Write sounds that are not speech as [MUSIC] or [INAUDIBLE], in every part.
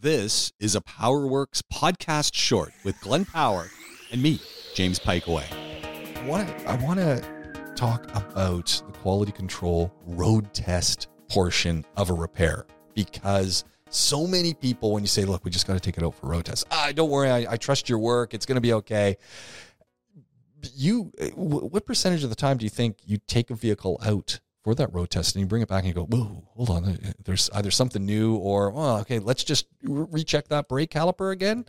This is a PowerWorks podcast short with Glenn Power and me, James Pikeway. I want to talk about the quality control road test portion of a repair because so many people when you say look we just got to take it out for road test ah don't worry I, I trust your work it's going to be okay you what percentage of the time do you think you take a vehicle out for that road test and you bring it back and you go whoa hold on. There's either something new or oh okay let's just recheck that brake caliper again.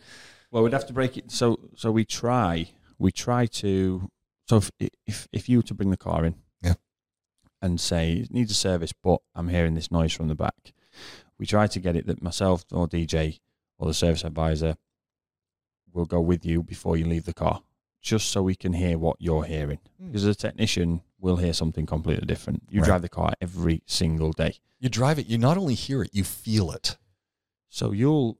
Well we'd have to break it. So so we try we try to so if if, if you were to bring the car in yeah. and say it needs a service but i'm hearing this noise from the back we try to get it that myself or dj or the service advisor will go with you before you leave the car just so we can hear what you're hearing. Mm. Because as a technician, we'll hear something completely different. You right. drive the car every single day. You drive it, you not only hear it, you feel it. So you'll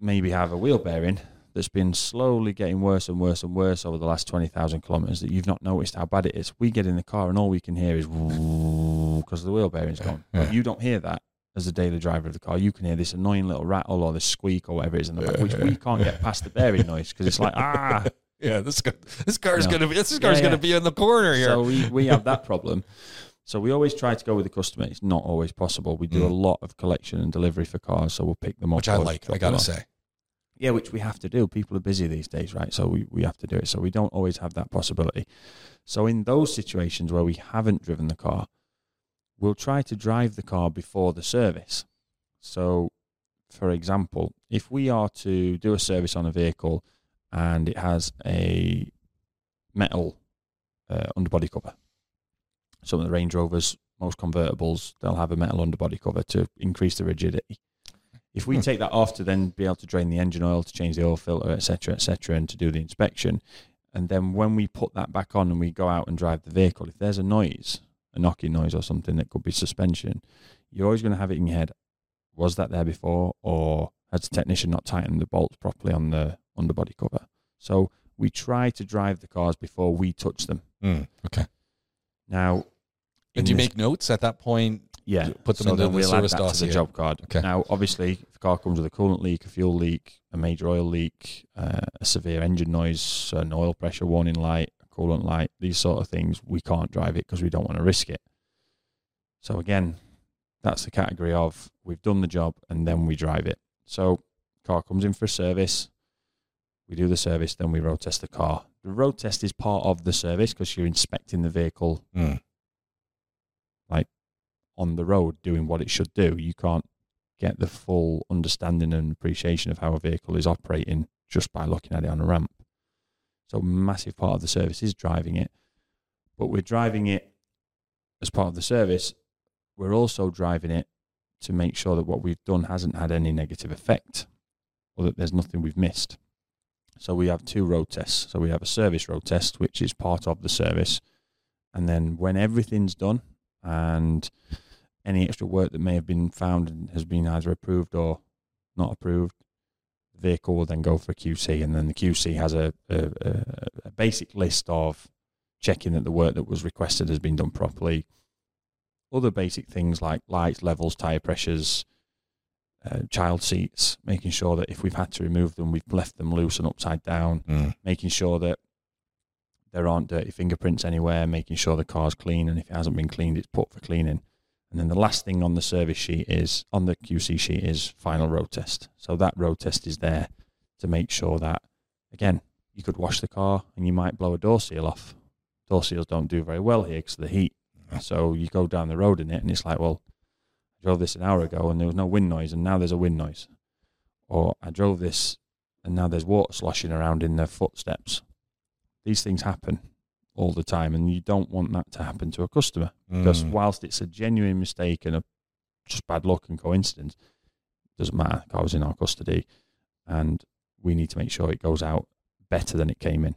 maybe have a wheel bearing that's been slowly getting worse and worse and worse over the last 20,000 kilometers that you've not noticed how bad it is. We get in the car and all we can hear is [LAUGHS] because the wheel bearing's gone. Yeah. You don't hear that as a daily driver of the car. You can hear this annoying little rattle or this squeak or whatever it is in the back, which we can't get past the bearing noise because it's like, [LAUGHS] ah, yeah, this car, this car is no. gonna be this car's yeah, yeah. gonna be in the corner here. So we, we have that [LAUGHS] problem. So we always try to go with the customer. It's not always possible. We do mm. a lot of collection and delivery for cars, so we'll pick them up. Which I like. I gotta say. Yeah, which we have to do. People are busy these days, right? So we, we have to do it. So we don't always have that possibility. So in those situations where we haven't driven the car, we'll try to drive the car before the service. So, for example, if we are to do a service on a vehicle and it has a metal uh, underbody cover. Some of the Range Rovers, most convertibles, they'll have a metal underbody cover to increase the rigidity. If we hmm. take that off to then be able to drain the engine oil, to change the oil filter, etc., etc., and to do the inspection, and then when we put that back on and we go out and drive the vehicle, if there's a noise, a knocking noise or something that could be suspension, you're always going to have it in your head. Was that there before, or has the technician not tightened the bolts properly on the underbody cover. So we try to drive the cars before we touch them. Mm, okay. Now, and do you make notes at that point? Yeah, put them so in the, we'll service add that to the job card. Okay. Now, obviously, if a car comes with a coolant leak, a fuel leak, a major oil leak, uh, a severe engine noise, an oil pressure warning light, a coolant light, these sort of things, we can't drive it because we don't want to risk it. So again, that's the category of we've done the job and then we drive it. So car comes in for a service, we do the service, then we road test the car. The road test is part of the service because you're inspecting the vehicle mm. like on the road doing what it should do. You can't get the full understanding and appreciation of how a vehicle is operating just by looking at it on a ramp. So massive part of the service is driving it. But we're driving it as part of the service. We're also driving it to make sure that what we've done hasn't had any negative effect or that there's nothing we've missed. So we have two road tests. So we have a service road test, which is part of the service. And then when everything's done and any extra work that may have been found has been either approved or not approved, the vehicle will then go for a QC. And then the QC has a, a, a basic list of checking that the work that was requested has been done properly. Other basic things like lights, levels, tire pressures, uh, child seats, making sure that if we've had to remove them, we've left them loose and upside down, mm. making sure that there aren't dirty fingerprints anywhere, making sure the car's clean, and if it hasn't been cleaned, it's put for cleaning. And then the last thing on the service sheet is on the QC sheet is final road test. So that road test is there to make sure that again you could wash the car and you might blow a door seal off. Door seals don't do very well here because of the heat. So you go down the road in it and it's like, well, drove this an hour ago and there was no wind noise, and now there's a wind noise. Or I drove this and now there's water sloshing around in the footsteps. These things happen all the time, and you don't want that to happen to a customer mm. because whilst it's a genuine mistake and a just bad luck and coincidence, doesn't matter. The car was in our custody, and we need to make sure it goes out better than it came in.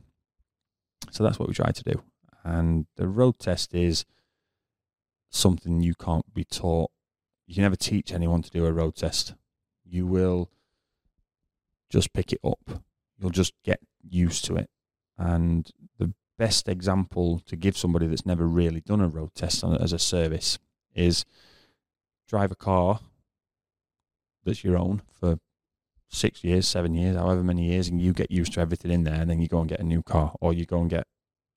So that's what we try to do. And the road test is something you can't be taught you can never teach anyone to do a road test. You will just pick it up. You'll just get used to it. And the best example to give somebody that's never really done a road test as a service is drive a car that's your own for six years, seven years, however many years, and you get used to everything in there, and then you go and get a new car, or you go and get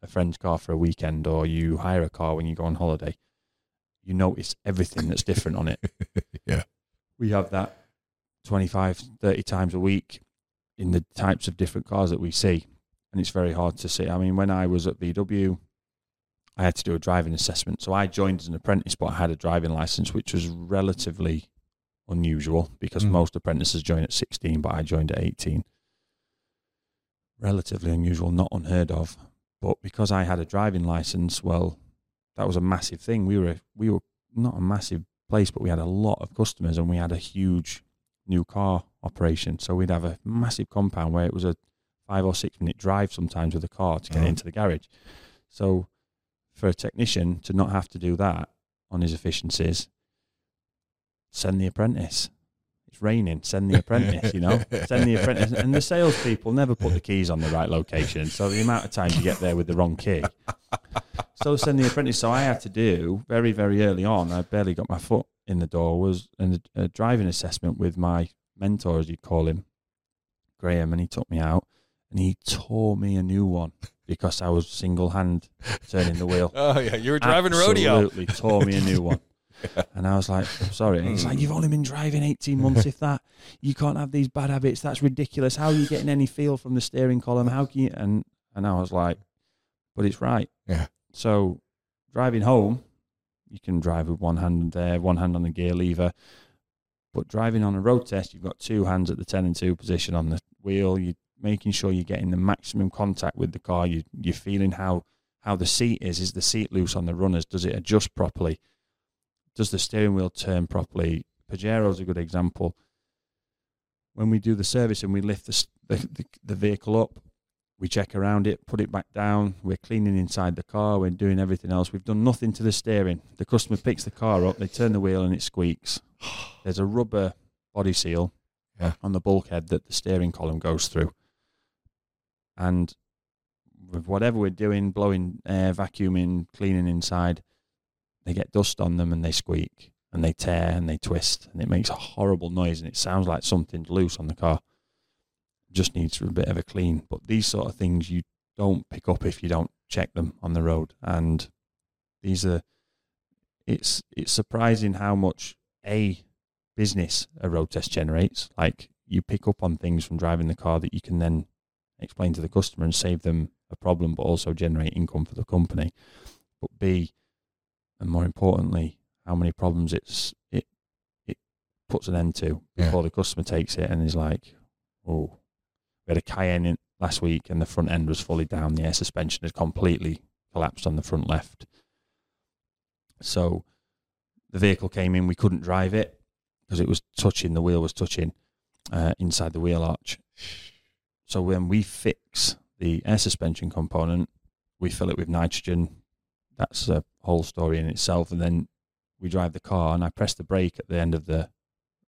a friend's car for a weekend, or you hire a car when you go on holiday. You notice everything that's different on it. [LAUGHS] Yeah. We have that 25, 30 times a week in the types of different cars that we see, and it's very hard to see. I mean, when I was at VW, I had to do a driving assessment. So I joined as an apprentice, but I had a driving license, which was relatively unusual because Mm. most apprentices join at 16, but I joined at 18. Relatively unusual, not unheard of. But because I had a driving license, well, that was a massive thing. We were we were not a massive place, but we had a lot of customers and we had a huge new car operation. So we'd have a massive compound where it was a five or six minute drive sometimes with a car to get Oh. into the garage. So for a technician to not have to do that on his efficiencies, send the apprentice. It's raining. Send the apprentice. You know, [LAUGHS] send the apprentice. And the salespeople never put the keys on the right location. So the amount of times you get there with the wrong key. So send the apprentice. So I had to do very, very early on. I barely got my foot in the door. Was a, a driving assessment with my mentor, as you call him, Graham, and he took me out and he tore me a new one because I was single hand turning the wheel. [LAUGHS] Oh yeah, you were driving rodeo. Absolutely tore me a new one. [LAUGHS] And I was like, I'm sorry. And he's like, You've only been driving 18 months, if that. You can't have these bad habits. That's ridiculous. How are you getting any feel from the steering column? How can you? And, and I was like, But it's right. Yeah. So driving home, you can drive with one hand there, one hand on the gear lever. But driving on a road test, you've got two hands at the 10 and 2 position on the wheel. You're making sure you're getting the maximum contact with the car. You, you're feeling how, how the seat is. Is the seat loose on the runners? Does it adjust properly? Does the steering wheel turn properly? Pajero's a good example. When we do the service and we lift the, the, the, the vehicle up, we check around it, put it back down. We're cleaning inside the car. We're doing everything else. We've done nothing to the steering. The customer picks the car up, they turn the wheel, and it squeaks. [SIGHS] There's a rubber body seal Yeah. on the bulkhead that the steering column goes through. And with whatever we're doing, blowing air, vacuuming, cleaning inside, they get dust on them and they squeak and they tear and they twist and it makes a horrible noise and it sounds like something's loose on the car. Just needs a bit of a clean. But these sort of things you don't pick up if you don't check them on the road. And these are it's it's surprising how much a business a road test generates. Like you pick up on things from driving the car that you can then explain to the customer and save them a problem, but also generate income for the company. But B, and more importantly, how many problems it's it it puts an end to Yeah. before the customer takes it and is like, oh, we had a Cayenne in last week and the front end was fully down. The air suspension had completely collapsed on the front left. So the vehicle came in, we couldn't drive it because it was touching, the wheel was touching uh, inside the wheel arch. So when we fix the air suspension component, we fill it with nitrogen. That's a whole story in itself. And then we drive the car, and I press the brake at the end of the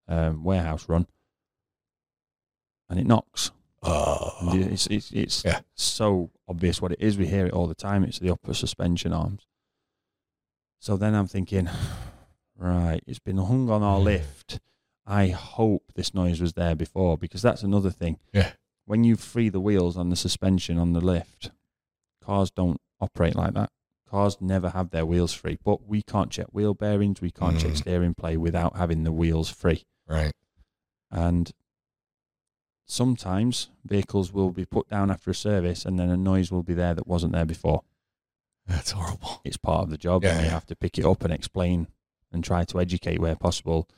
um, warehouse run, and it knocks. Oh, It's, it's, it's Yeah. so obvious what it is. We hear it all the time. It's the upper suspension arms. So then I'm thinking, [SIGHS] right, it's been hung on our lift. I hope this noise was there before because that's another thing. Yeah. When you free the wheels on the suspension on the lift, cars don't operate like that. Cars never have their wheels free, but we can't check wheel bearings, we can't check Mm. steering play without having the wheels free. right. And sometimes vehicles will be put down after a service and then a noise will be there that wasn't there before. That's horrible. It's part of the job Yeah, and you yeah. have to pick it up and explain and try to educate where possible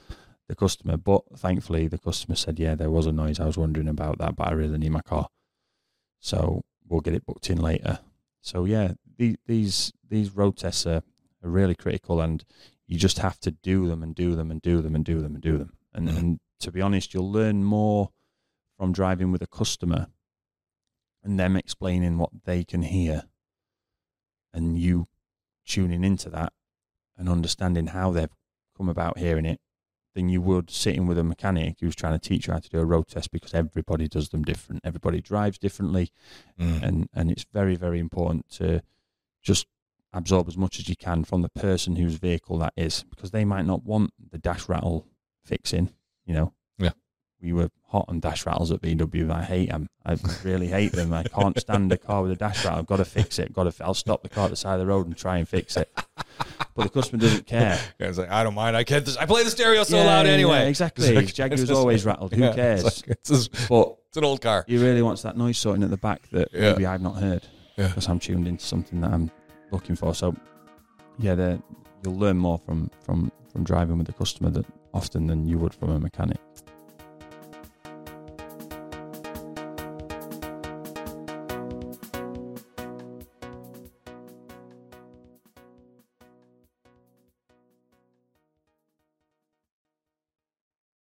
the customer. But thankfully, the customer said, Yeah, there was a noise. I was wondering about that, but I really need my car. So we'll get it booked in later. So, yeah, the, these, these road tests are, are really critical and you just have to do them and do them and do them and do them and do them. And, Mhm. and to be honest, you'll learn more from driving with a customer and them explaining what they can hear and you tuning into that and understanding how they've come about hearing it than you would sitting with a mechanic who's trying to teach you how to do a road test because everybody does them different. Everybody drives differently Mm. and and it's very very important to just absorb as much as you can from the person whose vehicle that is because they might not want the dash rattle fixing you know. We were hot on dash rattles at VW. I hate them. I really hate them. I can't stand a car with a dash rattle. I've got to fix it. Got to. I'll stop the car at the side of the road and try and fix it. But the customer doesn't care. [LAUGHS] Yeah, it's like I don't mind. I can't. I play the stereo so Yeah, loud yeah, anyway. exactly. Like- Jaguar's always rattled. Who Yeah, cares? It's, like, it's, just- But it's an old car. he really wants that noise sorting at the back that Yeah. maybe I've not heard Yeah. because I'm tuned into something that I'm looking for. So, yeah, you'll learn more from from from driving with the customer that often than you would from a mechanic.